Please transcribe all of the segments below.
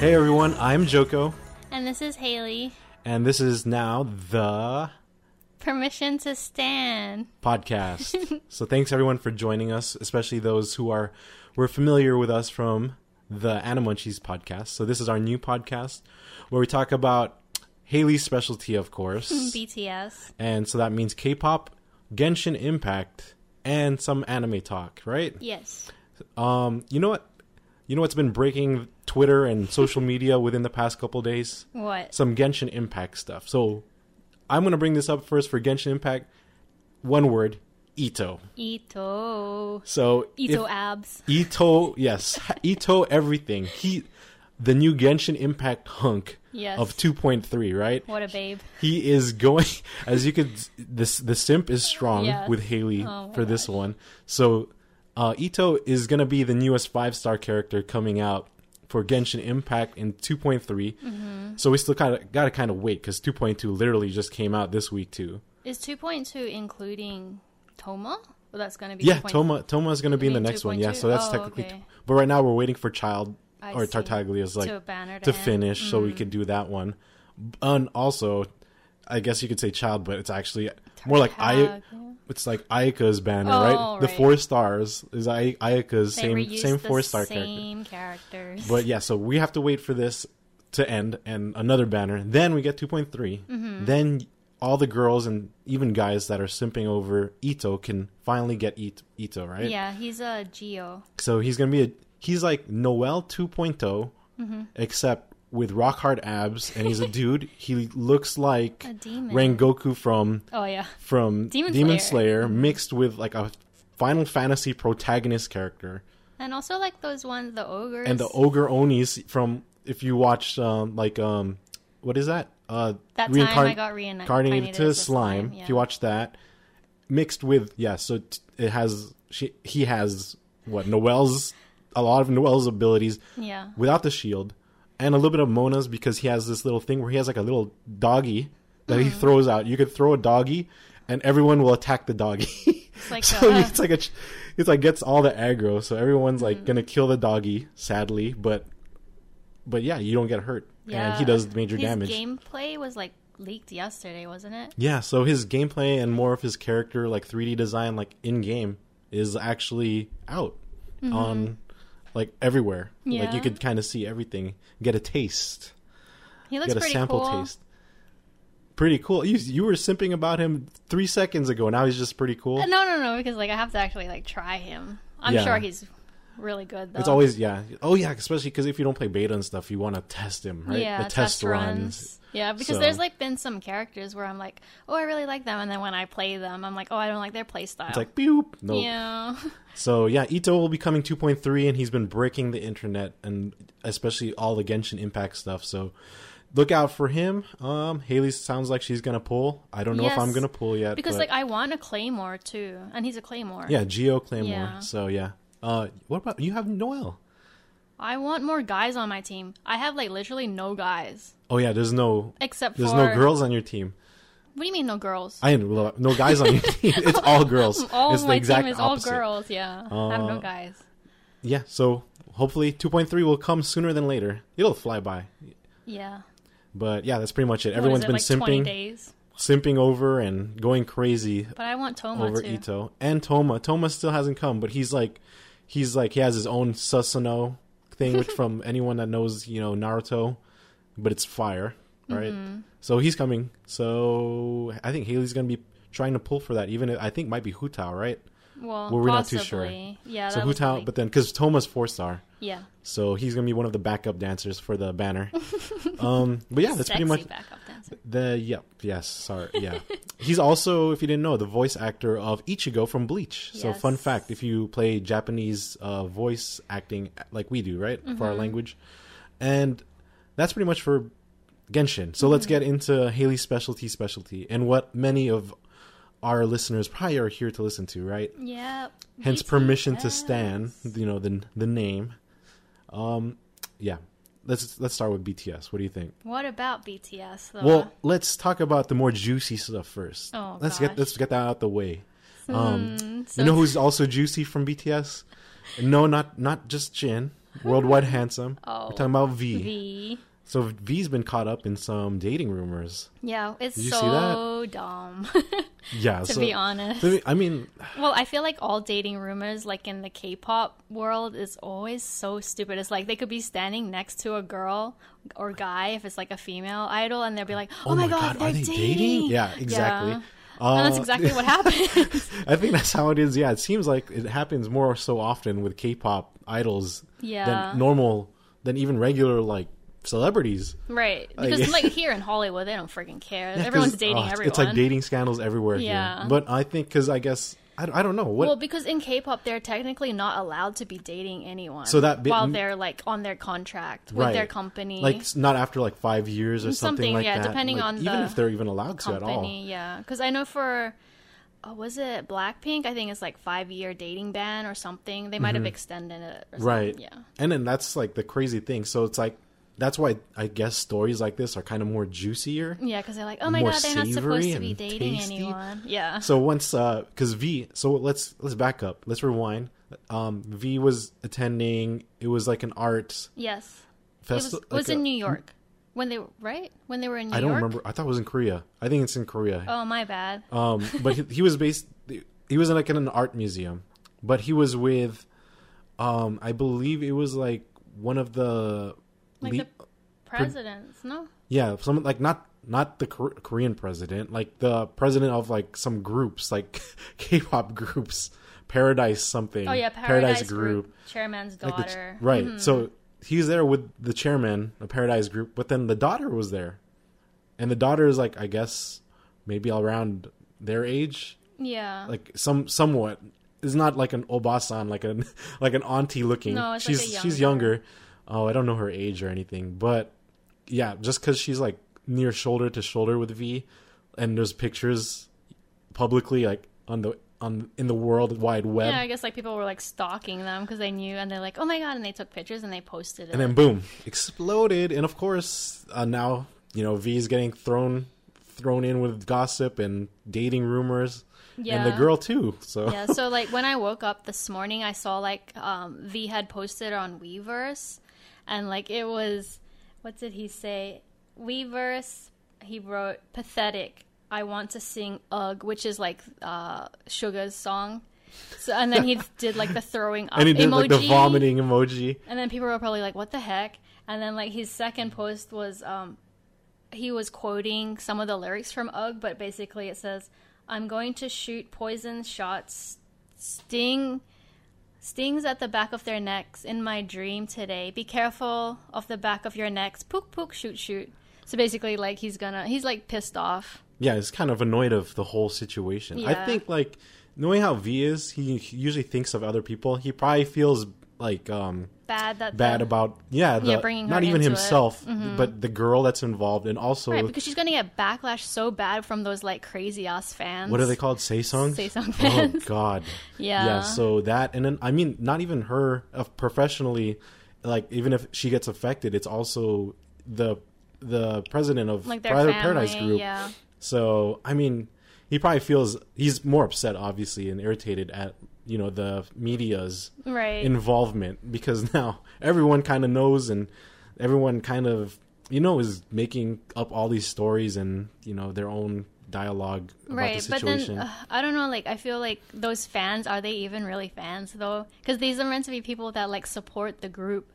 Hey everyone, I'm Joko, And this is Haley. and this is now the Permission to stand. podcast. so thanks everyone for joining us, especially those who are were familiar with us from the Animunchies podcast. So this is our new podcast where we talk about Haley's specialty, of course, BTS. and so that means K-pop, Genshin Impact, and some anime talk, right? Yes. Um, you know what? You know what's been breaking Twitter and social media within the past couple days? What? some Genshin Impact stuff. So I'm going to bring this up first for Genshin Impact. One word, Itto. Itto. So Itto if- abs. Itto, yes, Itto everything. He the new Genshin Impact hunk Yes. of 2.3, right? What a babe. He is going as you could this the simp is strong Yes. with Haley Oh for this one. So uh, Itto is going to be the newest 5-star character coming out for Genshin Impact in 2.3. Mm-hmm. So we still kind of got to kind of wait cuz 2.2 literally just came out this week too. Is 2.2 including Thoma? Well, that's going to be Yeah, 2.2. Thoma Thoma is going to be in the next one. Yeah, so that's Oh, technically okay. But right now we're waiting for Child I or see. Tartaglia's like to to end. finish so we Mm. could do that one. And also, I guess you could say child, but it's actually more like I. It's like Ayaka's banner, Oh, right? The four stars is Ay- Ayaka's They same same four star character. Same characters. But yeah, so we have to wait for this to end and another banner. Then we get 2.3. Mm-hmm. Then all the girls and even guys that are simping over Itto can finally get Itto, Itto right? yeah, he's a Geo. So he's gonna be a he's like Noelle 2 Mm-hmm. except with rock hard abs, and he's a dude. He looks like. Rengoku from Oh, yeah. from Demon Demon, Slayer. Slayer, mixed with like a Final Fantasy protagonist character, And also, like, those ones, the ogres. and the ogre Onis from if you watch um, like um what is that uh That time I got reincarnated reincarnated to slime. slime, yeah. If you watch that, mixed with yeah, so t- it has she he has what Noelle's a lot of Noelle's abilities Yeah. without the shield, and a little bit of Mona's because he has this little thing where he has like a little doggy that Mm. he throws out. You could throw a doggy, and everyone will attack the doggy. It's like, so uh, it's like a, it's like gets all the aggro. So everyone's Mm. like gonna kill the doggy, sadly, but but yeah, you don't get hurt, yeah. and he does major His damage. gameplay was, like, leaked yesterday, wasn't it? Yeah, so his gameplay and more of his character, like 3D design, like in game, is actually out on like everywhere. Like Mm-hmm. You could kind of see everything, get a taste, He looks get a pretty sample cool. taste. Pretty cool. You you were simping about him three seconds ago. Now he's just pretty cool. Uh, No, no, no, because like I have to actually like try him. I'm Yeah. sure he's really good though. It's always yeah. Oh yeah, especially because if you don't play beta and stuff, you want to test him, right? yeah, the test, runs. Yeah, because So- there's like been some characters where I'm like, oh, I really like them, and then when I play them, I'm like, oh, I don't like their play style. It's like boop. No. yeah, So yeah, Itto will be coming 2.3, and he's been breaking the internet, and especially all the Genshin Impact stuff. So look out for him. Um, Haley sounds like she's gonna pull. I don't know if I'm gonna pull yet because but- like I want a claymore too, and he's a claymore. yeah, Geo Claymore. Yeah. So yeah. Uh, what about you? Have Noel? I want more guys on my team. I have like literally no guys Oh yeah, there's no except there's for no girls on your team. What do you mean no girls? I well, no guys on your team. It's all girls. all it's the my exact team is opposite. all girls. Yeah, I have no Uh, guys. Yeah. So hopefully 2.3 will come sooner than later. It'll fly by. Yeah, But yeah, that's pretty much it. What Everyone's it, been like 20 simping, days. simping over and going crazy But I want Thoma over too. Itto and Thoma. Thoma still hasn't come, but he's like, he's like he has his own Susanoo thing, which from anyone that knows, you know, Naruto, but it's fire, right? Mm-hmm. So he's coming. So I think Haley's gonna be trying to pull for that. Even I think might be Hutao, right? Well, Well, we're not too sure. Yeah, so was Hutao, but then because Thoma's four star, yeah, so he's gonna be one of the backup dancers for the banner. um, but yeah, that's sexy pretty much backup dancer. the yep, yes, sorry, yeah. He's also, if you didn't know, the voice actor of Ichigo from Bleach. So, fun fact: if you play Japanese uh, voice acting like we do, right, for Mm-hmm. our language, and that's pretty much for Genshin. So let's Mm-hmm. get into Haley's specialty, specialty, and what many of our listeners probably are here to listen to, right? Yeah. Hence, permission to stand. You know the the name. Um, yeah. Let's let's start with BTS. What do you think? What about BTS though? Well, let's talk about the more juicy stuff first. Oh, let's gosh. get let's get that out the way. Um, Hmm, so- you know who's also juicy from BTS? No, not not just Jin. worldwide handsome. Oh, We're talking about V. V. So V's been caught up in some dating rumors. Yeah, it's Did you see so dumb. Yeah, to so, be honest. so, I mean, Well, I feel like all dating rumors, like in the K-pop world, is always so stupid. It's like they could be standing next to a girl or guy if it's like a female idol, and they'll be like, "Oh, my god, they're they dating. dating? Yeah, exactly. Yeah. and that's Uh, exactly what happens. I think that's how it is. Yeah, it seems like it happens more so often with K-pop idols Yeah. than normal, than even regular like celebrities. right? Because like here in Hollywood, they don't freaking care. Yeah, Everyone's dating oh, it's- everyone. It's like dating scandals everywhere Yeah. here. But I think because I guess I, I don't know what. Well, because in K-pop, they're technically not allowed to be dating anyone. So that bit- while they're like on their contract with Right. their company, like not after like five years or something, Something, like yeah, that. depending Like, on even the if they're even allowed to at all. yeah. Because I know for, oh, was it Blackpink? I think it's like five year dating ban or something. They might have extended it, or Mm-hmm. Right. Yeah. And then that's like the crazy thing. So it's like that's why I guess stories like this are kind of more juicier. Yeah, because they're like, oh my god, they're not supposed to be dating tasty. anyone. Yeah. So once, because V, so let's let's back up. Let's rewind. Um, v was attending. It was like an art yes. It was, festival. it was in New York when they were right when they were in New I don't York. remember. I thought it was in Korea. I think it's in Korea. Oh my bad. Um, but he, he was based. He was in like in an art museum, but he was with, um, I believe it was like one of the, Like le- the presidents, no? yeah, some like not not the Kor- Korean president, like the president of like some groups, like K-pop groups, Paradise something. Oh yeah, Paradise, Group. Chairman's Like the daughter. right. Mhm. So he's there with the chairman of Paradise Group, but then the daughter was there, and the daughter is like I guess maybe around their age, yeah. like some somewhat. Is not like an obasan, like an like an auntie looking. No, it's like she's a she's younger. Oh, I don't know her age or anything, but yeah, just because she's like near shoulder to shoulder with V, and there's pictures publicly like on the on in the world wide web, yeah, I guess like people were like stalking them because they knew, and they're like, "Oh my god!" and they took pictures and they posted it. and then boom, exploded. And of course, uh, now you know V is getting thrown thrown in with gossip and dating rumors, yeah. and the girl too. So yeah, so like when I woke up this morning, I saw like um, V had posted on Weverse, and like it was, what did he say? Weverse. He wrote pathetic. I want to sing "Ugh," which is like uh, Suga's song. So and then he did like the throwing up and he did emoji, like the vomiting emoji. and then people were probably like, "What the heck?" And then like his second post was um, he was quoting some of the lyrics from Ugh, but basically it says, "I'm going to shoot poison shots, sting." Stings at the back of their necks in my dream today. Be careful of the back of your necks. Pook pook shoot shoot. So basically, like he's gonna, he's like pissed off. yeah, he's kind of annoyed of the whole situation. I think like knowing how V is, he he usually thinks of other people. He probably feels like um Bad that bad about yeah, the, Yeah, bringing her not even himself, Mhm. but the girl that's involved, and also right because she's gonna get backlash so bad from those like crazy ass fans. what are they called? Say songs. Sasaeng Oh. God. Yeah. Yeah. So that, and then I mean, not even her uh, professionally. Like even if she gets affected, it's also the the president of like family. Paradise Group. Yeah. So I mean, he probably feels he's more upset, obviously, and irritated at you know the media's Right. involvement because now everyone kind of knows and everyone kind of you know is making up all these stories and you know their own dialogue about right the but then uh, i don't know like i feel like those fans are they even really fans though? Because these are meant to be people that like support the group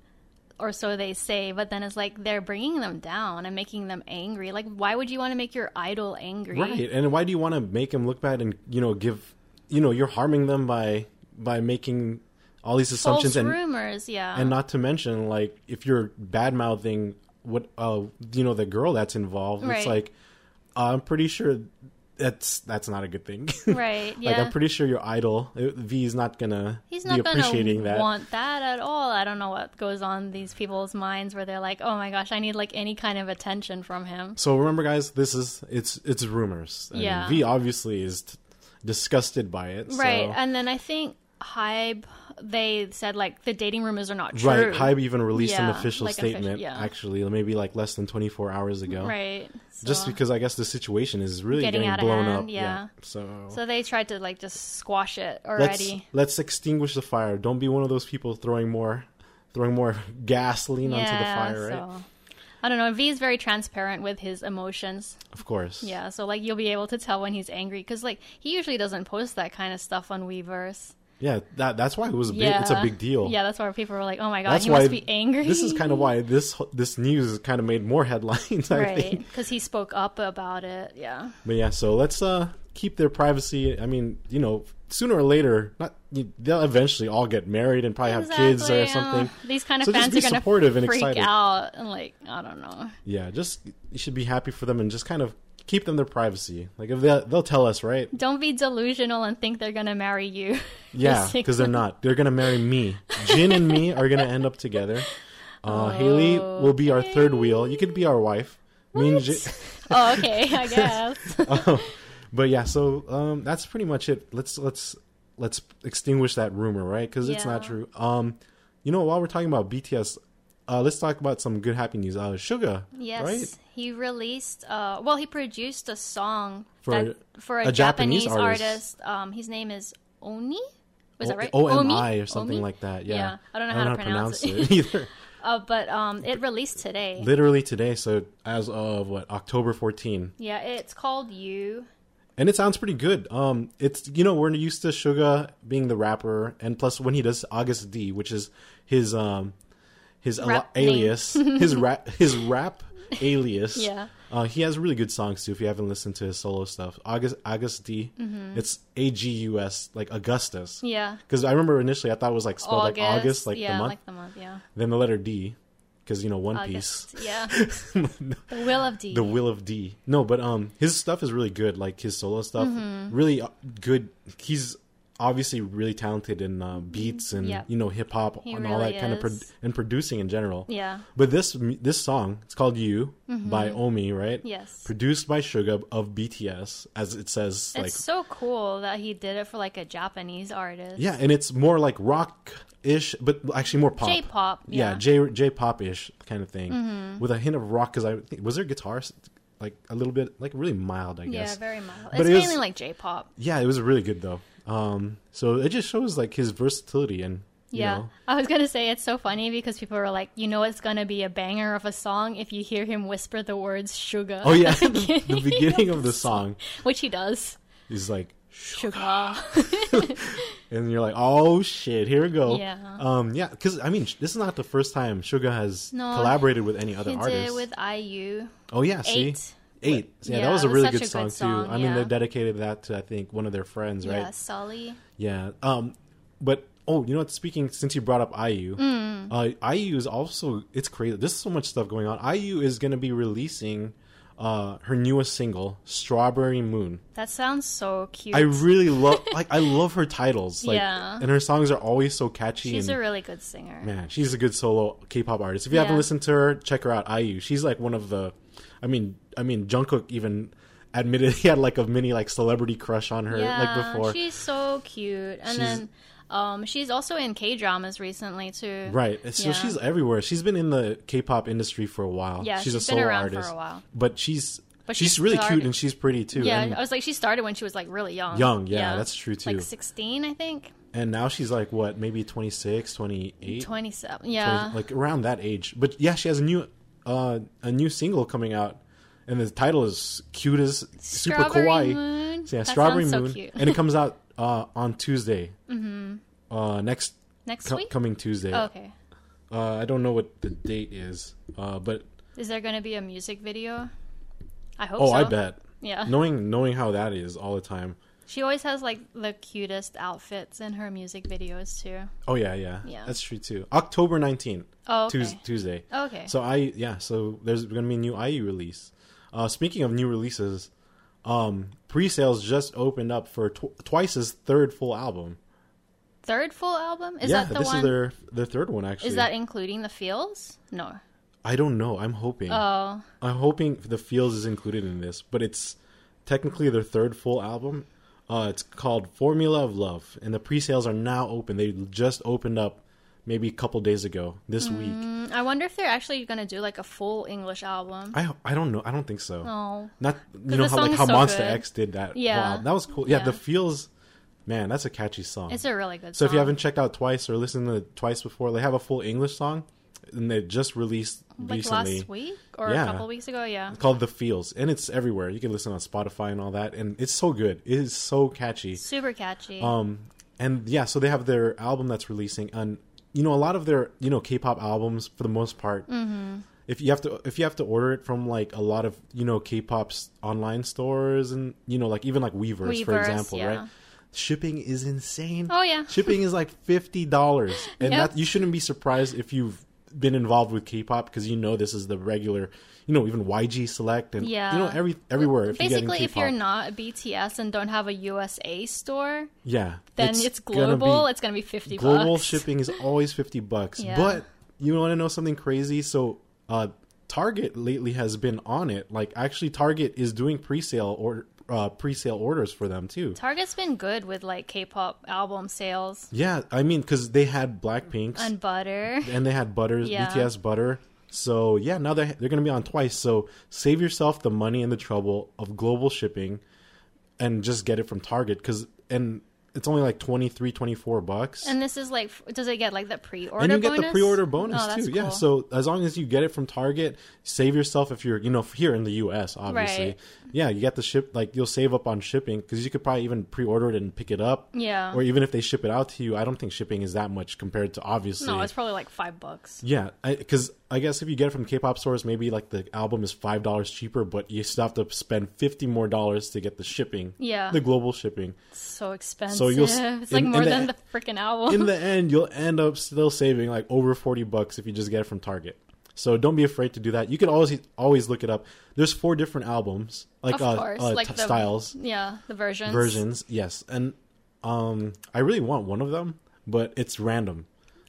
or so they say but then it's like they're bringing them down and making them angry. Like why would you want to make your idol angry? Right and why do you want to make him look bad and you know give you know you're harming them by by making all these assumptions false and rumors yeah and not to mention like if you're bad mouthing what uh you know the girl that's involved it's like uh, i'm pretty sure that's that's not a good thing right yeah like i'm pretty sure your idol uh, v is not gonna He's be not gonna appreciating that want that at all. I don't know what goes on these people's minds where they're like, "Oh my gosh, I need like any kind of attention from him." so remember guys this is it's it's rumors and Yeah. v obviously is t- disgusted by it Right, so. and then I think Hybe they said like the dating rumors are not true. Right, Hybe even released an official like, official- statement, yeah. actually, maybe like less than 24 hours ago. Right. Just because I guess the situation is really Getting getting, blown hand, up. yeah. So, So they tried to like just squash it let's already. let's extinguish the fire. Don't be one of those people throwing more throwing more gasoline onto the yeah, fire, right? I don't know. V is very transparent with his emotions. Of course. Yeah, so like you'll be able to tell when he's angry because like he usually doesn't post that kind of stuff on Weverse. Yeah, that that's why it was a big. Yeah, It's a big deal. Yeah, that's why people were like, "Oh my god, That's he must be angry." This is kind of why this this news kind of made more headlines. I right because he spoke up about it. Yeah, But yeah, so let's uh keep their privacy. I mean, you know, sooner or later, not they'll eventually all get married and probably have kids or Exactly, something. these kind of So just fans be are gonna supportive and freak excited. out and like I don't know. Yeah, just you should be happy for them and just kind of keep them their privacy. Like if they they'll tell us, right? Don't be delusional and think they're gonna marry you. Yeah, because they're not. They're gonna marry me. Jin and me are gonna end up together. Uh, Haley will be our third wheel. You could be our wife. Me and Jin. oh, okay, I guess. Oh, but yeah, so um, that's pretty much it. Let's let's let's extinguish that rumor, right? Because it's not true. Um, you know, while we're talking about BTS, uh, let's talk about some good happy news. Uh, Suga, Yes, right? he released. Uh, well, he produced a song For that, for a, a Japanese Japanese, artist. artist. Um, his name is Oni. Was that right? Omi? Or something Omi? like that. Yeah, Yeah, I don't know how to pronounce it. either. Uh, but um, it released today. Literally today, so as of what October 14, yeah, it's called You. And it sounds pretty good. Um, it's you know we're used to Suga being the rapper, and plus when he does Agust D, which is his um his al- alias, his rap his rap alias. Yeah. Uh, he has really good songs too. If you haven't listened to his solo stuff, August Agust D, it's A G U S like Augustus. Mm-hmm. Yeah. Because I remember initially I thought it was like spelled August. like August, like yeah, the month. like the month. Yeah. Then the letter D, because you know One August. Yeah. The Will of D. the will of D. No, but um, his stuff is really good. Like his solo stuff, Mm-hmm. really uh, good. He's obviously really talented in uh, beats and Yeah. you know hip hop and all that kind of pro- and producing in general. yeah. But this this song, it's called "You" by Omi, right? Mm-hmm. Yes. Produced by Suga of BTS, as it says. It's like so cool that he did it for like a Japanese artist. yeah, and it's more like rock ish, but actually more pop. J-pop. yeah, Yeah. J J pop ish kind of thing, Mm-hmm. with a hint of rock. Because I think was there guitar like a little bit, like really mild, I guess. Yeah, very mild. But It's it was- mainly like J-pop. Yeah, it was really good though. Um, so it just shows like his versatility and you Yeah, know, I was gonna say it's so funny because people are like, you know, it's gonna be a banger of a song if you hear him whisper the words "sugar." oh yeah, the beginning of the song which he does. He's like, Suga. and you're like, oh shit, here we go. Yeah. Um, yeah, because I mean, this is not the first time Sugar has No, collaborated with any other he artists. did with IU. oh yeah, see, Eight. eight. Yeah, Yeah, that was a it was really good, song, good song, too. I mean, they dedicated that to I think one of their friends, right? Yeah, Sulli. Yeah. Um, but oh, you know what? Speaking since you brought up IU, Mm. uh, IU is also it's crazy. There's so much stuff going on. IU is going to be releasing uh her newest single, Strawberry Moon. That sounds so cute. I really love like I love her titles. Like, Yeah. and her songs are always so catchy. She's and, a really good singer. man, she's a good solo K-pop artist. If you haven't listened to her, check her out. IU. She's like one of the. I mean, I mean, Jungkook even admitted he had like a mini like celebrity crush on her yeah, like before. she's so cute. And She's- then um, she's also in K dramas recently too. Right. So Yeah. she's everywhere. She's been in the K-pop industry for a while. Yeah, she's, a she's been solo around for artist. a while. But she's But she's she really started- cute and she's pretty too. Yeah, and, I was like, she started when she was like really young. Young, yeah, that's true, too. Like 16, I think. and now she's like what, maybe 26, 28, 27. 20 Yeah. like around that age. But yeah, she has a new uh a new single coming out and the title is cute as super kawaii. Moon. So, yeah, That Strawberry so Moon. cute. and it comes out uh on Tuesday. Mm-hmm. Uh next Next co- week? coming Tuesday. Oh, okay. Uh I don't know what the date is. Uh but Is there going to be a music video? I hope oh, so. I bet. Yeah. knowing knowing how that is all the time. She always has like the cutest outfits in her music videos too. Oh yeah, yeah, Yeah. That's true too. October nineteenth, Oh, okay. Tuesday. Okay. So I yeah, so there's gonna be a new IU release. Uh, speaking of new releases, um, pre-sales just opened up for tw- Twice's third full album. Third full album? Is yeah, that the this one? is their their third one actually. Is that including the feels? No. I don't know. I'm hoping. Oh, I'm hoping the Feels is included in this, but it's technically their third full album. Uh, it's called Formula of Love, and the pre-sales are now open. They just opened up maybe a couple days ago this week. Mm, I wonder if they're actually gonna do like a full English album. I I don't know. I don't think so. Oh, Not you know how like how so Monsta good. X did that. Yeah. Wow, that was cool. Yeah, Yeah. the feels. Man, that's a catchy song. It's a really good song. so song. if you haven't checked out Twice or listened to Twice before, they have a full English song, and they just released like recently. last week or Yeah. a couple weeks ago, yeah. It's called The Feels, and it's everywhere. You can listen on Spotify and all that, and it's so good. It is so catchy. Super catchy. Um, and yeah, so they have their album that's releasing, and you know, a lot of their you know K-pop albums for the most part. Mm-hmm. If you have to, if you have to order it from like a lot of you know K-pop's online stores, and you know, like even like Weverse, for example, yeah. right? Shipping is insane. oh yeah. Shipping is like fifty dollars, and Yep. that you shouldn't be surprised if you've been involved with K-pop because you know this is the regular, you know, even YG Select and Yeah. you know every everywhere. If you if you're not a BTS and don't have a USA store, yeah, then it's, gonna be- global. it's gonna be fifty global bucks. shipping is always 50 bucks Yeah. but you want to know something crazy so uh target lately has been on it like actually target is doing pre-sale or uh pre-sale orders for them too. Target's been good with like K-pop album sales. Yeah i mean because they had blackpink's and butter. and they had Butter Yeah. bts butter. So yeah now they're, they're gonna be on twice. So save yourself the money and the trouble of global shipping and just get it from target because and it's only like 23 24 bucks And this is like, does it get like the pre-order? and you get bonus? the pre-order bonus Oh, too. Yeah, so as long as you get it from Target, save yourself if you're, you know, here in the U.S. Obviously, Right. yeah, you get the ship. Like you'll save up on shipping because you could probably even pre-order it and pick it up. Yeah. Or even if they ship it out to you, I don't think shipping is that much compared to obviously. no, it's probably like five bucks. yeah, because I, guess if you get it from K-pop stores, maybe like the album is five dollars cheaper, but you still have to spend fifty more dollars to get the shipping. Yeah. the global shipping. It's so expensive. So you'll it's like more the- than the freaking album. in the end, you'll end up still saving like over forty bucks if you just get it from Target. So don't be afraid to do that. You can always always look it up. There's four different albums, like of uh, course, uh, like t- the styles, Yeah, the versions. versions. Yes, and um, I really want one of them, but it's random.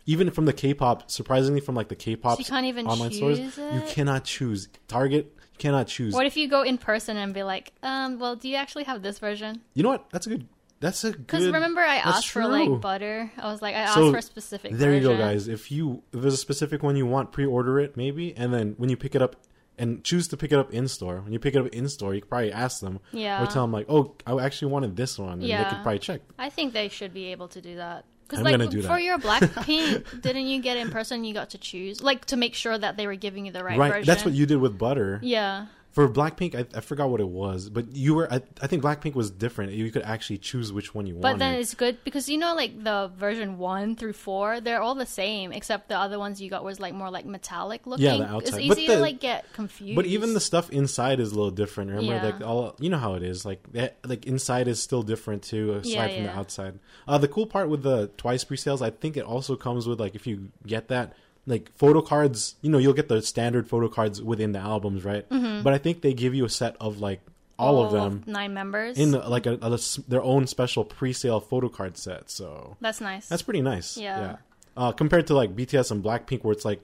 Even from the K-pop, surprisingly, from like the K-pop So you can't even online stores, choose you cannot choose Target. You cannot choose. What if you go in person and be like, um, well, do you actually have this version? You know what? That's a good. That's a good. Because remember, I asked for like butter. I was like, I asked So, for a specific. There you go, guys. If you if there's a specific one you want, pre-order it maybe, and then when you pick it up and choose to pick it up in store, when you pick it up in store, you could probably ask them Yeah. or tell them like, "Oh, I actually wanted this one," and they could probably check. I think they should be able to do that. Because I'm like gonna do that for your Blackpink, didn't you get in person? You got to choose, like to make sure that they were giving you the right, Right, version. that's what you did with butter. Yeah, For Blackpink, I, I forgot what it was, but you were. I, I think Blackpink was different. You could actually choose which one you but wanted. But then it's good because you know, like the version one through four, they're all the same, except the other ones you got was like more like metallic looking. Yeah, the outside. It's easy But to like get confused. But even the stuff inside is a little different. Remember, Yeah. like all you know how it is. Like that, like inside is still different too, aside Yeah, from the outside. Uh, the cool part with the twice pre-sales, I think it also comes with like if you get that like photo cards. You know, you'll get the standard photo cards within the albums, right? Mm-hmm. But I think they give you a set of like all, of them nine members. in like a, a their own special pre-sale photo card set. So that's nice. that's pretty nice. Yeah. Uh, compared to like BTS and Blackpink, where it's like,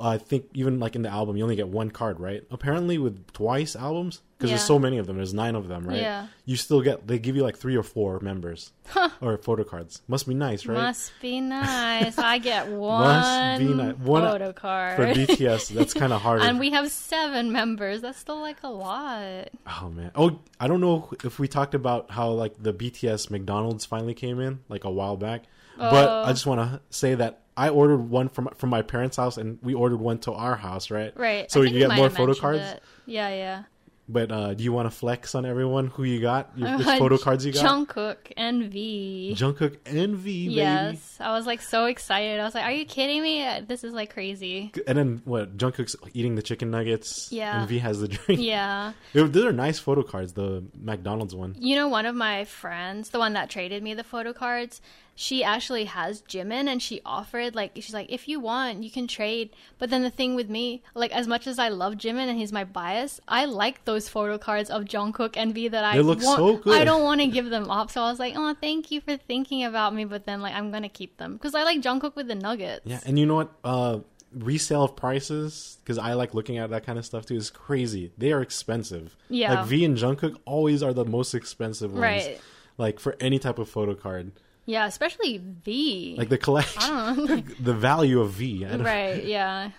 I think even like in the album, you only get one card, right? Apparently, with Twice albums, because Yeah. there's so many of them, there's nine of them, right? Yeah. You still get they give you like three or four members or photo cards. Must be nice, right? Must be nice. I get one be nice. One- photo card. For BTS, that's kind of hard. and we have seven members. That's still like a lot. oh man. Oh, I don't know if we talked about how like the BTS McDonald's finally came in like a while back, but Oh. I just want to say that. I ordered one from from my parents' house, and we ordered one to our house, right? Right. So I we get more photo cards. it. Yeah, yeah. But uh, do you want to flex on everyone who you got? Your, which photo cards you got? Jungkook and V. Jungkook and V, baby. Yes, I was like so excited. I was like, "Are you kidding me? This is like crazy." And then what? Jungkook's eating the chicken nuggets. Yeah. And V has the drink. Yeah, They- Those are nice photo cards. The McDonald's one. you know, one of my friends, the one that traded me the photo cards, she actually has Jimin, and she offered like, she's like, "If you want, you can trade." But then the thing with me, like, as much as I love Jimin and he's my bias, I like those photo cards of Jungkook and V that I They look want, so good. I don't want to give them up, so I was like, "Oh, thank you for thinking about me," but then like, I'm gonna keep them because I like Jungkook with the nuggets. Yeah, and you know what? Uh, resale of prices because I like looking at that kind of stuff too. Is crazy. They are expensive. Yeah. Like V and Jungkook always are the most expensive ones. Right. Like for any type of photo card, Yeah, especially V. like the collection, I don't know. the value of V. Right, yeah.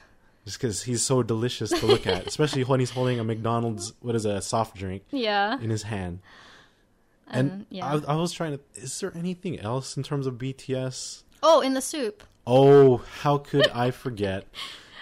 Just because he's so delicious to look at, especially when he's holding a McDonald's, what is it, a soft drink Yeah. in his hand. And, And yeah. I, I was trying to. Is there anything else in terms of BTS? oh, in the soup, Oh, how could I forget?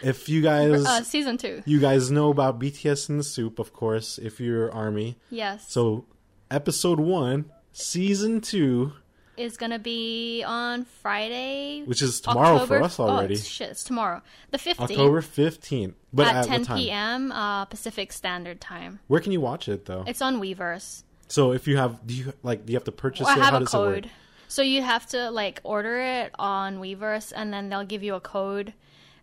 If you guys, uh, season two. you guys know about BTS in the soup, of course. If you're Army, Yes. so episode one, season two, is gonna be on Friday, which is tomorrow October- for us already, Oh, it's- shit, it's tomorrow, the fifteenth, October fifteenth. But at, at, 10 p.m. Uh, Pacific Standard Time. Where can you watch it though? It's on Weverse. So if you have, do you like? Do you have to purchase I it? have How a code. So you have to like order it on Weverse, and then they'll give you a code,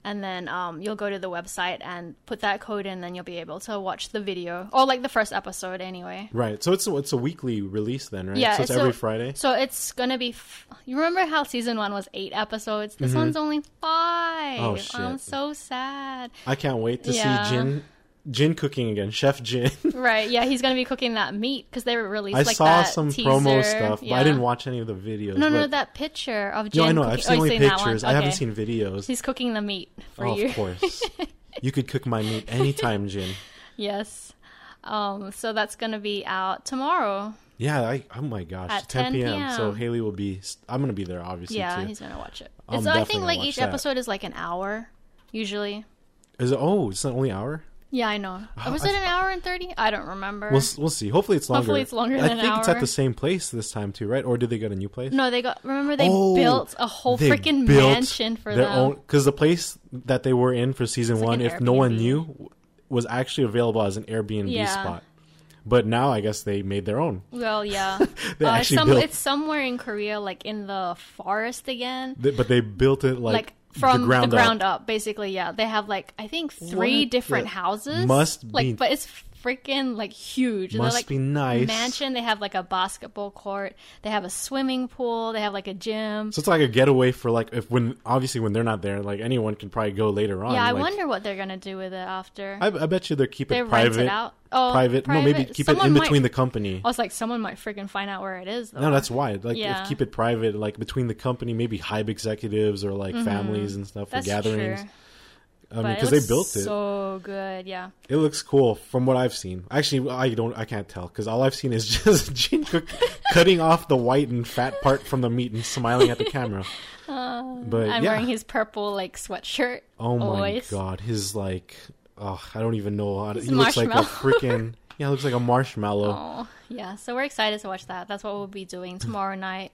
and then um, you'll go to the website and put that code in, then you'll be able to watch the video or like the first episode anyway. Right. So it's a, it's a weekly release then, right? Yeah, So it's every Friday. So it's gonna be. F- you remember how season one was eight episodes? This one's only five. Mm-hmm. Oh, shit. I'm so sad. I can't wait to Yeah. see Jin Jin cooking again, Chef Jin. Right? Yeah, he's gonna be cooking that meat because they were released I like saw some teaser. promo stuff, but I didn't watch any of the videos. No, no, but- that picture of Jin. No, I know. cooking- I've oh, seen you've only pictures. one? I haven't seen videos. He's cooking the meat for Oh, you. of course. you could cook my meat anytime, Jin. Yes. Um, so that's gonna be out tomorrow. Yeah, I, oh my gosh, At 10, 10 p.m. So p.m.. Haley will be. I'm gonna be there, obviously. Yeah, too. he's gonna watch it. It's, I think like each that. episode is like an hour, usually. Is it? Oh, it's not only hour. Yeah, I know. Oh, Was I it an hour and thirty? I don't remember. We'll we'll see. Hopefully, it's longer. Hopefully it's longer I than an hour. I think it's at the same place this time too, right? Or did they get a new place? no, they got. Remember, they Oh, built a whole freaking mansion for their them. own because the place that they were in for season like one, an if no one knew, was actually available as an Airbnb Yeah. spot. But now I guess they made their own. Well, yeah. They uh, actually some, built- It's somewhere in Korea, like in the forest again. Th- But they built it like, Like, from the ground, up. up. basically. Yeah, they have like I think three What different houses. Must like, be- but it's freaking like huge. They're, Must like, be nice. Mansion. They have like a basketball court. They have a swimming pool. They have like a gym. So it's like a getaway for like if when obviously when they're not there, like anyone can probably go later on. yeah, I like- wonder what they're gonna do with it after. I, I bet you they keep they it rent private. it out. Oh, private. No, maybe keep it in between might, the company. I was like, someone might freaking find out where it is. Though. No, that's why. Like, Yeah. if keep it private, like between the company, maybe Hybe executives or like families and stuff Mm-hmm. That's for gatherings. true. I mean, because they built it. So good, yeah. It looks cool from what I've seen. Actually, I don't, I can't tell because all I've seen is just Gene Cook cutting off the white and fat part from the meat and smiling at the camera. Um, but I'm yeah, wearing his purple like sweatshirt. oh my always. god, his like, oh, I don't even know. How to, he looks like a freaking, yeah, looks like a marshmallow. Oh, yeah. So we're excited to watch that. That's what we'll be doing tomorrow night.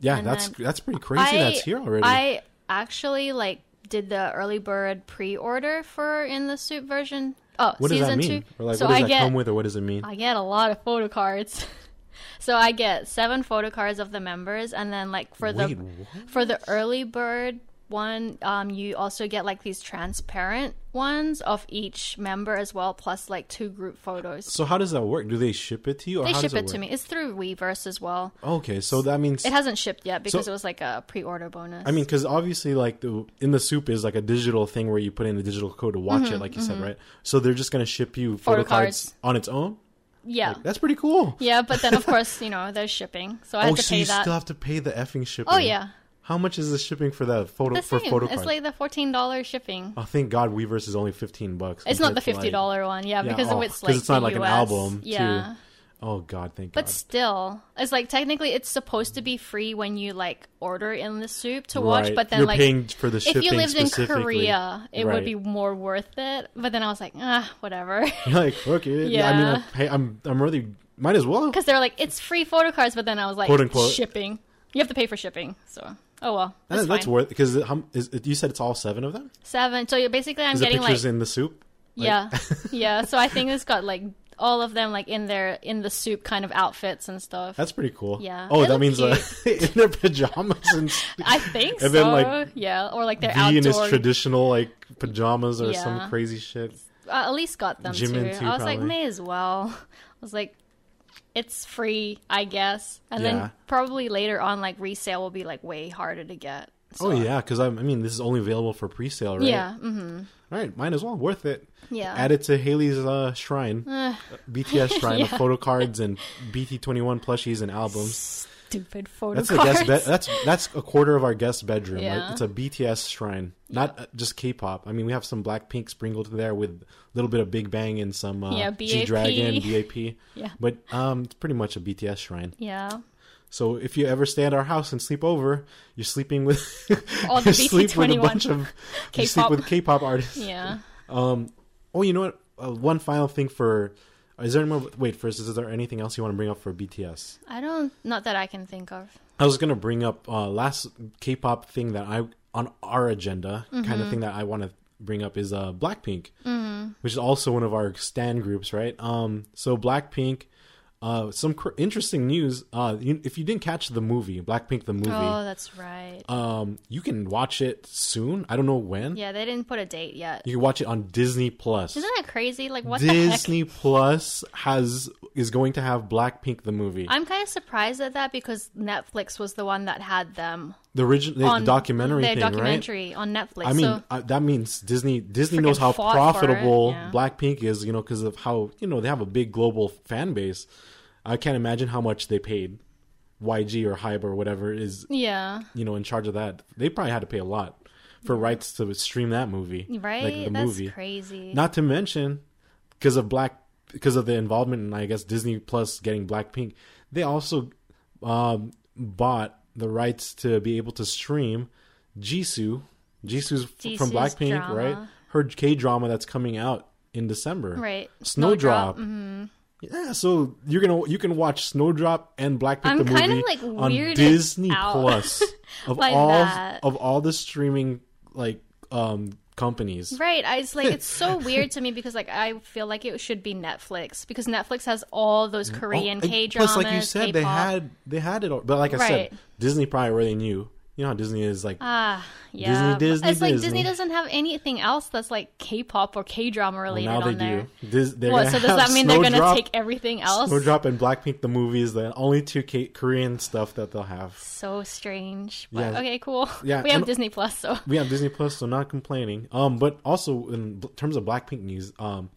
yeah, and that's that's pretty crazy. that's here already. I actually like did the early bird pre-order for in the soup version. Oh, what does season that mean? two. Or like, so what does I that get come with, or what does it mean? I get a lot of photo cards. so I get seven photo cards of the members, and then like for Wait, the what? for the early bird one, um, you also get like these transparent ones of each member as well, plus like two group photos. So how does that work? Do they ship it to you, or They how ship does it, it to me. It's through Weverse as well. Okay, so that means It hasn't shipped yet because So- it was like a pre-order bonus. I mean, because obviously, like the in the soup is like a digital thing where you put in the digital code to watch it, like you said, right? So they're just gonna ship you photo, Mm-hmm, Photo cards cards. on its own. yeah, That's pretty cool. yeah. But then of course you know there's shipping, so I oh, have to so pay you that. still have to pay the effing shipping. Oh yeah, How much is the shipping for that photo the for same. photo It's card? like the fourteen dollars shipping. oh, thank God, Weverse is only fifteen bucks. It's not the fifty dollar one, yeah, Yeah, because oh, it's like it's not like an US. album, too. Yeah, Oh God, thank but God. But still, it's like technically it's supposed to be free when you like order in the soup to watch, Right. but then You're like for the shipping if you lived in. Korea, it Right. would be more worth it. But then I was like, ah, whatever, You're like, okay, yeah. I mean. I pay, I'm, I'm really, might as well. because they're like it's free photo cards, but then I was like, Quote, unquote. shipping. You have to pay for shipping, so oh well, that's, That's, worth because you said it's all seven of them. Seven. So you- basically, I'm getting pictures like in the soup? Like- yeah, yeah. So I think it's got like all of them like in their in the soup kind of outfits and stuff. That's pretty cool. Yeah. Oh, They that means uh, in their pajamas and I think And so. then, like, yeah, or like their V in his outdoor. traditional like pajamas or Yeah. some crazy shit. I at least got them too. too, I was like, may as well. I was like, it's free, I guess. And Yeah. then probably later on, like resale will be like way harder to get. Oh yeah, because I mean this is only available for pre-sale, right? Yeah. hmm All right, might as well. Worth it. Yeah. Add it to Haley's uh, shrine, Eh, BTS shrine of photo cards and BT21 plushies and albums. Stupid photo That's a cards. guest. Be- that's that's a quarter of our guest bedroom. Yeah. Like, it's a BTS shrine, not just K-pop. I mean, we have some Blackpink sprinkled there with a little bit of Big Bang and some uh, Yeah, G Dragon, BAP. Yeah. But um, it's pretty much a BTS shrine. yeah. So if you ever stay at our house and sleep over, you're sleeping with All the sleep with a BT21 bunch of you sleep K-pop. with K-pop artists. Yeah. Um. Oh, you know what? Uh, one final thing for. Is there any more? Wait, first, is there anything else you want to bring up for BTS? I don't. Not that I can think of. I was gonna bring up uh, last K-pop thing that I on our agenda kind Mm-hmm. of thing that I want to bring up is uh Blackpink, which is also one of our stand groups, right? Um, so Blackpink, uh, some cr- interesting news. Uh, you, if you didn't catch the movie Blackpink the movie, Oh, that's right. um, you can watch it soon. I don't know when. yeah, they didn't put a date yet. You can watch it on Disney Plus. Isn't that crazy? Like, what the heck? Disney Plus has is going to have Blackpink the movie. I'm kind of surprised at that because Netflix was the one that had them the original the documentary thing, right? documentary on Netflix. I mean, so uh, that means Disney Disney knows how fought for it, profitable yeah. Blackpink is, you know, because of how you know they have a big global fan base. I can't imagine how much they paid YG or Hybe or whatever is yeah, you know in charge of that. They probably had to pay a lot for rights to stream that movie, right. Like the that's movie. crazy. Not to mention because of Black because of the involvement and I guess Disney Plus getting Blackpink, they also um, bought the rights to be able to stream Jisoo. Jisoo's f- from Blackpink, drama. right? Her K drama that's coming out in December. right. Snowdrop. hmm Yeah, so you're gonna you can watch Snowdrop and Blackpink I'm the movie like, on Disney out Plus of all that. of all the streaming like um companies. Right. I it's like it's so weird to me because like I feel like it should be Netflix because Netflix has all those mm. Korean Oh, K dramas. Plus, like you said, they had they had it, all. but like I Right. said, Disney probably already knew. You know how Disney is like. Ah, yeah. Disney, Disney, it's like Disney. Doesn't have anything else that's like K-pop or K-drama well, related now they on there. do. What? So does that mean they're gonna take everything else? Snowdrop and Blackpink the movie is the only two K- Korean stuff that they'll have. So strange. But Yeah. okay, cool. Yeah, we have and- Disney Plus, so We have Disney Plus, so not complaining. Um, but also in terms of Blackpink news, um,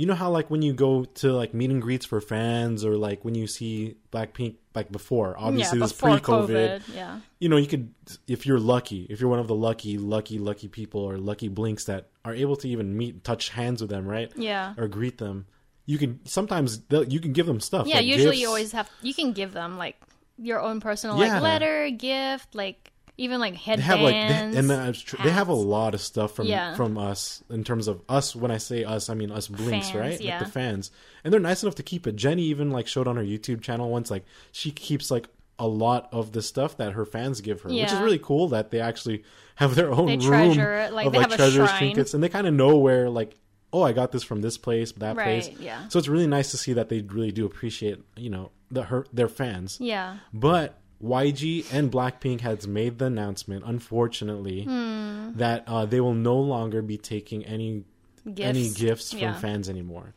you know how like when you go to like meet and greets for fans, or like when you see Blackpink like before, obviously yeah, this pre-COVID, COVID, yeah. you know, you could, if you're lucky, if you're one of the lucky, lucky, lucky people or lucky blinks that are able to even meet, touch hands with them, right? Yeah. Or greet them, you can sometimes you can give them stuff. Yeah, like usually gifts. you always have you can give them like your own personal Yeah. like letter, gift, like even like they headbands. have like they, and true. they have a lot of stuff from Yeah. from us in terms of us. When I say us, I mean us blinks, Fans, right? yeah. Like the fans, and they're nice enough to keep it. Jennie even like showed on her YouTube channel once, like she keeps like a lot of the stuff that her fans give her, which is really cool that they actually have their own They room treasure like, of they like have treasures, trinkets, and they kind of know where like. Oh, I got this from this place, that Right, place. yeah. So it's really nice to see that they really do appreciate, you know, the her their fans. Yeah. But YG and Blackpink has made the announcement, unfortunately, Hmm. that uh, they will no longer be taking any Gifts. any gifts from Yeah. fans anymore.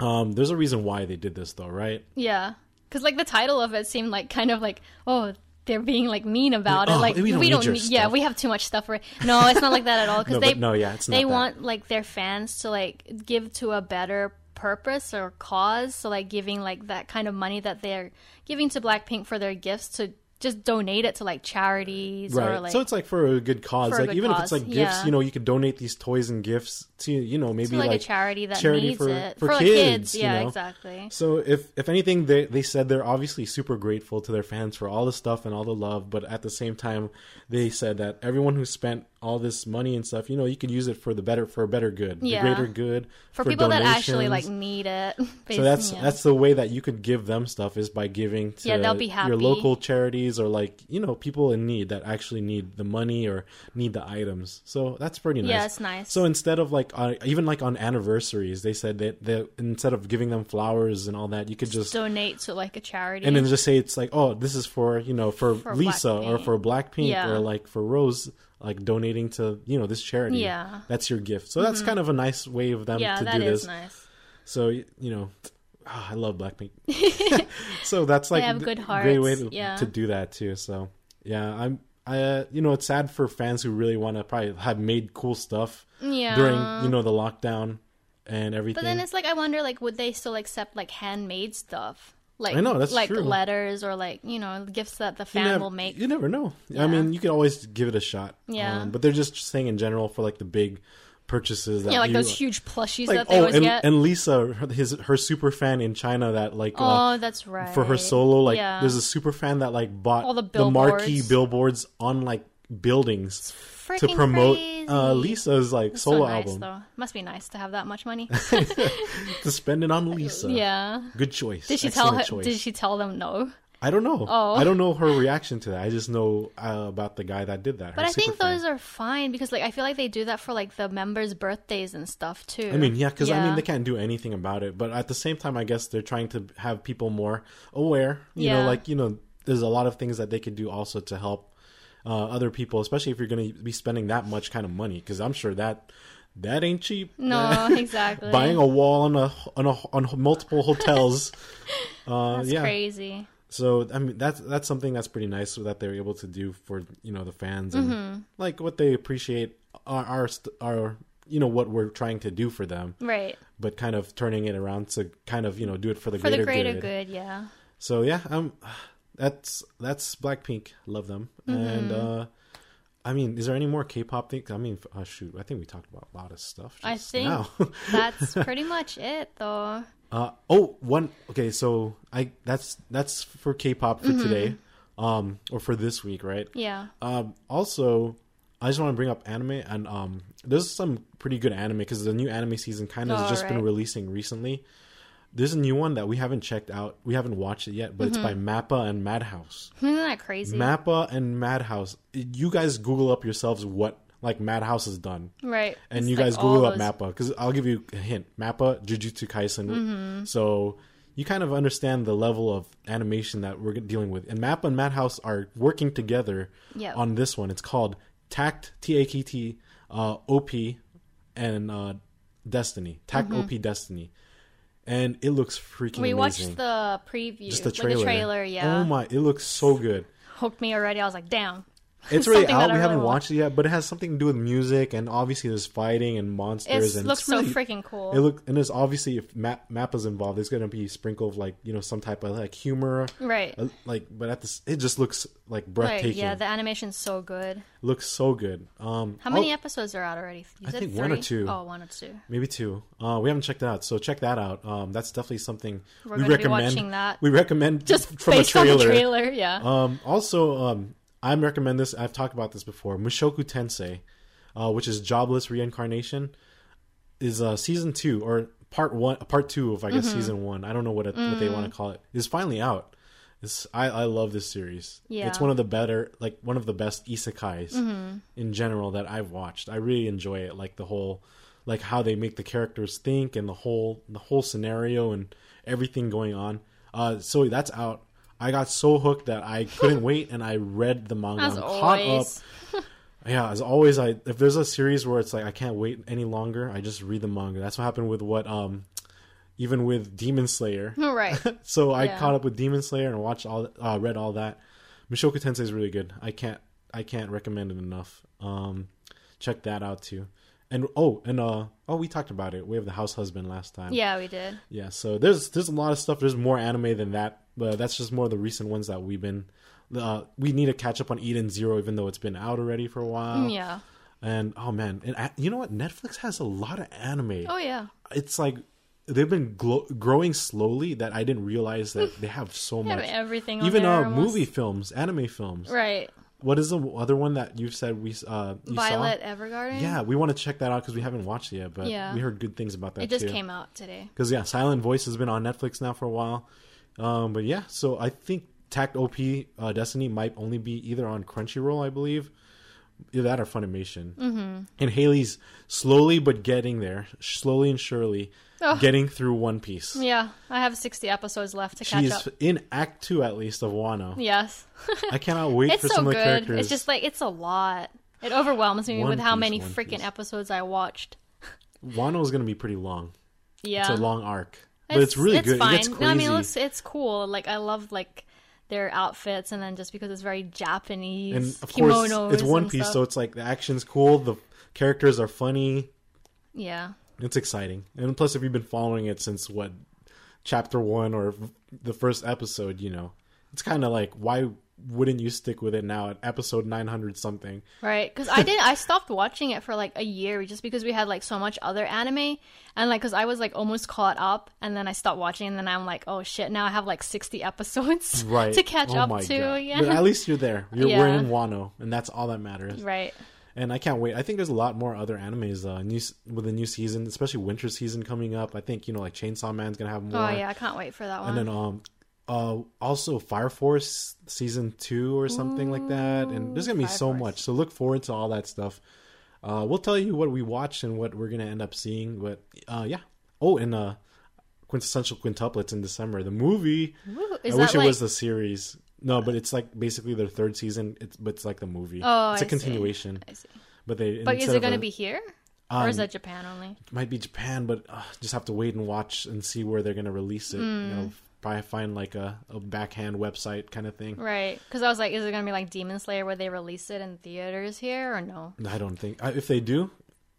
Um, there's a reason why they did this, though, right? Yeah. Cuz like the title of it seemed like kind of like, oh, they're being like mean about Like, it. oh, Like we don't need your need, yeah, we have too much stuff for it. No, it's not like that at all cuz No, they no, yeah, it's not they that. want like their fans to like give to a better purpose or cause so like giving like that kind of money that they're giving to blackpink for their gifts to just donate it to like charities Right. or like so it's like for a good cause. Like even if it's like gifts, yeah. you know, you could donate these toys and gifts to you know maybe like, like, a charity that charity needs for- it for like kids, kids you yeah know? exactly So if if anything, they they said they're obviously super grateful to their fans for all the stuff and all the love, but at the same time, they said that everyone who spent all this money and stuff, you know, you could use it for the better for a better good, Yeah. the greater good for, people that actually like need it So that's yeah. that's the way that you could give them stuff is by giving to Yeah, they'll be happy. your local charities or like you know people in need that actually need the money or need the items. So that's pretty nice. yeah it's nice So instead of like uh, even like on anniversaries, they said that instead of giving them flowers and all that, you could just donate to like a charity and then just say it's like oh this is for you know for, For Lisa or Blackpink. for Blackpink Yeah. or like for Rose like donating to you know this charity. Yeah. Mm-hmm. that's your gift. So that's kind of a nice way of them yeah to that do is this. nice So y- you know, ah, I love Blackpink. so that's like have th- good great way hearts, to, yeah. to do that too. So yeah, I'm. I uh, you know it's sad for fans who really want to probably have made cool stuff yeah during you know the lockdown and everything. but then it's like i wonder like would they still accept like handmade stuff like I know, that's like true. letters or like you know gifts that the fan will make. You never know. Yeah. I mean, you could always give it a shot. Yeah. Um, but they're just saying in general for like the big purchases that yeah, like you, those huge plushies like that they oh, always and, get. and Lisa, her- his her super fan in China that like uh, oh, that's right. for her solo, like yeah. there's a super fan that like bought All the marquee billboards. billboards on like buildings to promote uh, Lisa's like That's solo so nice, album Though must be nice to have that much money. to spend it on Lisa. yeah. Good choice. Did she tell her? choice. Did she tell them no? I don't know. Oh. I don't know her reaction to that. I just know uh, about the guy that did that. But I think fan. those are fine because like I feel like they do that for like the members' birthdays and stuff too. I mean, yeah, because I mean they can't do anything about it. But at the same time, I guess they're trying to have people more aware. You know, like you know, there's a lot of things that they could do also to help uh, other people, especially if you're going to be spending that much kind of money. Because I'm sure that that ain't cheap. No, exactly. Buying a wall on a on a on multiple hotels. uh, That's yeah. crazy. So I mean that's that's something that's pretty nice that they're able to do for you know the fans and Mm-hmm. like what they appreciate our our, our you know what we're trying to do for them Right. but kind of turning it around to kind of you know do it for the For greater, the greater good. good, yeah. So yeah, um, that's that's Blackpink. Love them. Mm-hmm. And uh, I mean, is there any more K-pop things? I mean, uh, shoot, I think we talked about a lot of stuff. I think. That's pretty much it though. Uh, oh, one. Okay, so I that's that's for K-pop Mm-hmm. for today, um, or for this week, right? Yeah. Um, also, I just want to bring up anime, and um, there's some pretty good anime because the new anime season kind of has Oh, just been releasing recently. There's a new one that we haven't checked out. We haven't watched it yet, but it's by Mm-hmm. Mappa and Madhouse. Isn't that crazy? Mappa and Madhouse. You guys Google up yourselves what like Madhouse has done, right. and It's you like guys Google up those- Mappa because I'll give you a hint. Mappa, Jujutsu Kaisen. Mm-hmm. So you kind of understand the level of animation that we're dealing with. And Mappa and Madhouse are working together Yep. on this one. It's called Takt T A K T uh, O P and uh, Destiny. Takt OP Destiny. And it looks freaking Mm-hmm. We amazing. watched the preview. just the like trailer. trailer, yeah. Oh my! It looks so good. Hooked me already. I was like, damn. It's really out. We really haven't watched it yet, but it has something to do with music, and obviously there's fighting and monsters. It and looks it's so really- freaking cool. It look and there's obviously if Map map Mappa's involved, there's gonna be a sprinkle of like you know some type of like humor, right. uh, like but at this it just looks like Right. breathtaking. Yeah, the animation's so good. looks so good. Um, How many oh, episodes are out already? You I think one or three? two. Oh, one or two. maybe two. Uh, we haven't checked it out, so check that out. Um, that's definitely something We're we gonna be recommend. watching that. We recommend Just from based a trailer. on the trailer, yeah. Um, also, um, I recommend this. I've talked about this before. Mushoku Tensei, uh, which is Jobless Reincarnation, is uh, season two or part one, part two of I Mm-hmm. guess season one. I don't know what it, what they want to call it. Is finally out. It's, I I love this series. Yeah. it's one of the better, like one of the best isekais Mm-hmm. in general that I've watched. I really enjoy it. Like the whole, like how they make the characters think and the whole the whole scenario and everything going on. Uh, so that's out. I got so hooked that I couldn't wait, and I read the manga. As I'm caught up. always. Yeah, as always, I if there's a series where it's like I can't wait any longer, I just read the manga. That's what happened with what um, even with Demon Slayer. right. so I Yeah. caught up with Demon Slayer and watched all, uh, read all that. Mushoku Tensei is really good. I can't, I can't recommend it enough. Um, check that out too. And oh, and uh, oh, we talked about it. We have the House Husband last time. Yeah, we did. Yeah. So there's there's a lot of stuff. There's more anime than that, but that's just more of the recent ones that we've been. Uh, we need to catch up on Eden Zero, even though it's been out already for a while. Yeah. And oh man, and uh, you know what? Netflix has a lot of anime. Oh yeah. It's like they've been glo- growing slowly that I didn't realize that they have so They have much. everything on Even uh, almost. movie films, anime films. Right. What is the other one that you've said we uh you Violet saw? Evergarden. Yeah, we want to check that out because we haven't watched it yet, but Yeah. we heard good things about that It just too. came out today. Because yeah, Silent Voice has been on Netflix now for a while. Um, but yeah, so I think Takt OP uh, Destiny might only be either on Crunchyroll, I believe, either that or Funimation. Mm-hmm. And Haley's slowly but getting there, slowly and surely, Oh. getting through One Piece. Yeah, I have 60 episodes left to catch She's up. in Act Two at least of Wano. Yes. I cannot wait it's for so some of good. the characters. It's just like it's a lot. It overwhelms me One with how Piece, many freaking episodes I watched. Wano is going to be pretty long. Yeah. It's a long arc, but it's really good. Fine. It gets crazy. No, I mean, it looks, it's cool. Like I love like their outfits, and then just because it's very Japanese and of course, kimonos it's One and Piece, stuff. so it's like the action's cool. The characters are funny. yeah, It's exciting, and plus, if you've been following it since what chapter one or the first episode, you know, it's kind of like why wouldn't you stick with it now at episode 900 something? Right, because I did. I stopped watching it for like a year just because we had like so much other anime, and like because I was like almost caught up, and then I stopped watching, and then I'm like, oh shit, now I have like 60 episodes Right. to catch Oh up to. God. Yeah, But at least you're there. You're we're Yeah. in Wano, and that's all that matters. right. And I can't wait. I think there's a lot more other animes uh, new with the new season, especially winter season coming up. I think you know like Chainsaw Man's gonna have more. Oh yeah, I can't wait for that one. And then um uh also Fire Force season 2 or something like that. And there's going to be Fire so Force. much. So look forward to all that stuff. Uh we'll tell you what we watched and what we're going to end up seeing, but uh yeah. Oh, and uh quintessential quintuplets in December. The movie is I wish it like? was the series. No, but it's like basically their third season. It's but it's like the movie. Oh, it's a see. continuation. I see. But they But is it going to a- be here, or is um, that Japan only? might be Japan, but uh, just have to wait and watch and see where they're gonna release it. You Hmm. know, probably find like a, a backhand website kind of thing. Right, because I was like, is it going to be like Demon Slayer where they release it in theaters here or no? I don't think I, if they do,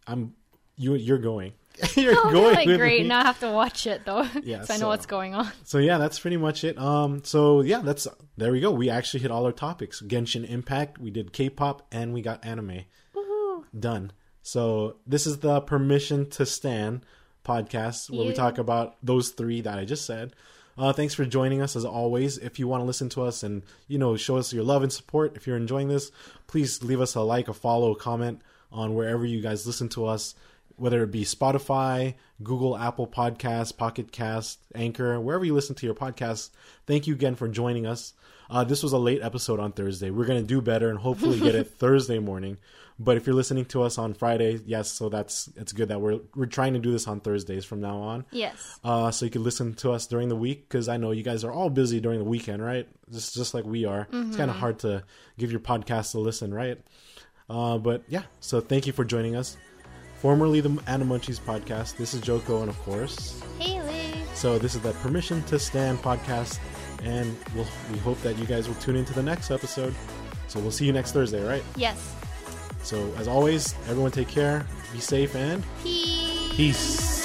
I'm you. You're going. you're Oh, going. like great. me. Now I have to watch it though, Yeah, so I know what's going on. So yeah, that's pretty much it. Um, so yeah, that's there we go. We actually hit all our topics. Genshin Impact. We did K-pop and we got anime. Woohoo! Done. So this is the Permission to Stand podcast where we talk about those three that I just said. Uh, thanks for joining us as always. If you want to listen to us and you know show us your love and support, if you're enjoying this, please leave us a like, a follow, a comment on wherever you guys listen to us, whether it be Spotify, Google, Apple Podcasts, Pocket Cast, Anchor, wherever you listen to your podcasts. Thank you again for joining us. Uh, this was a late episode on Thursday. We're gonna do better and hopefully get it Thursday morning. But if you're listening to us on Friday, yes, so that's it's good that we're we're trying to do this on Thursdays from now on. Yes. Uh, so you can listen to us during the week because I know you guys are all busy during the weekend, right? Just just like we are. It's kind of hard to give your podcast a listen, right? Uh, but yeah, so thank you for joining us. Formerly the Animunchies podcast. This is Joko, and of course, Haley. so this is the Permission to Stand podcast, and we'll, we hope that you guys will tune into the next episode. So we'll see you next Thursday, right? Yes. So as always, everyone take care, be safe, and Peace. peace.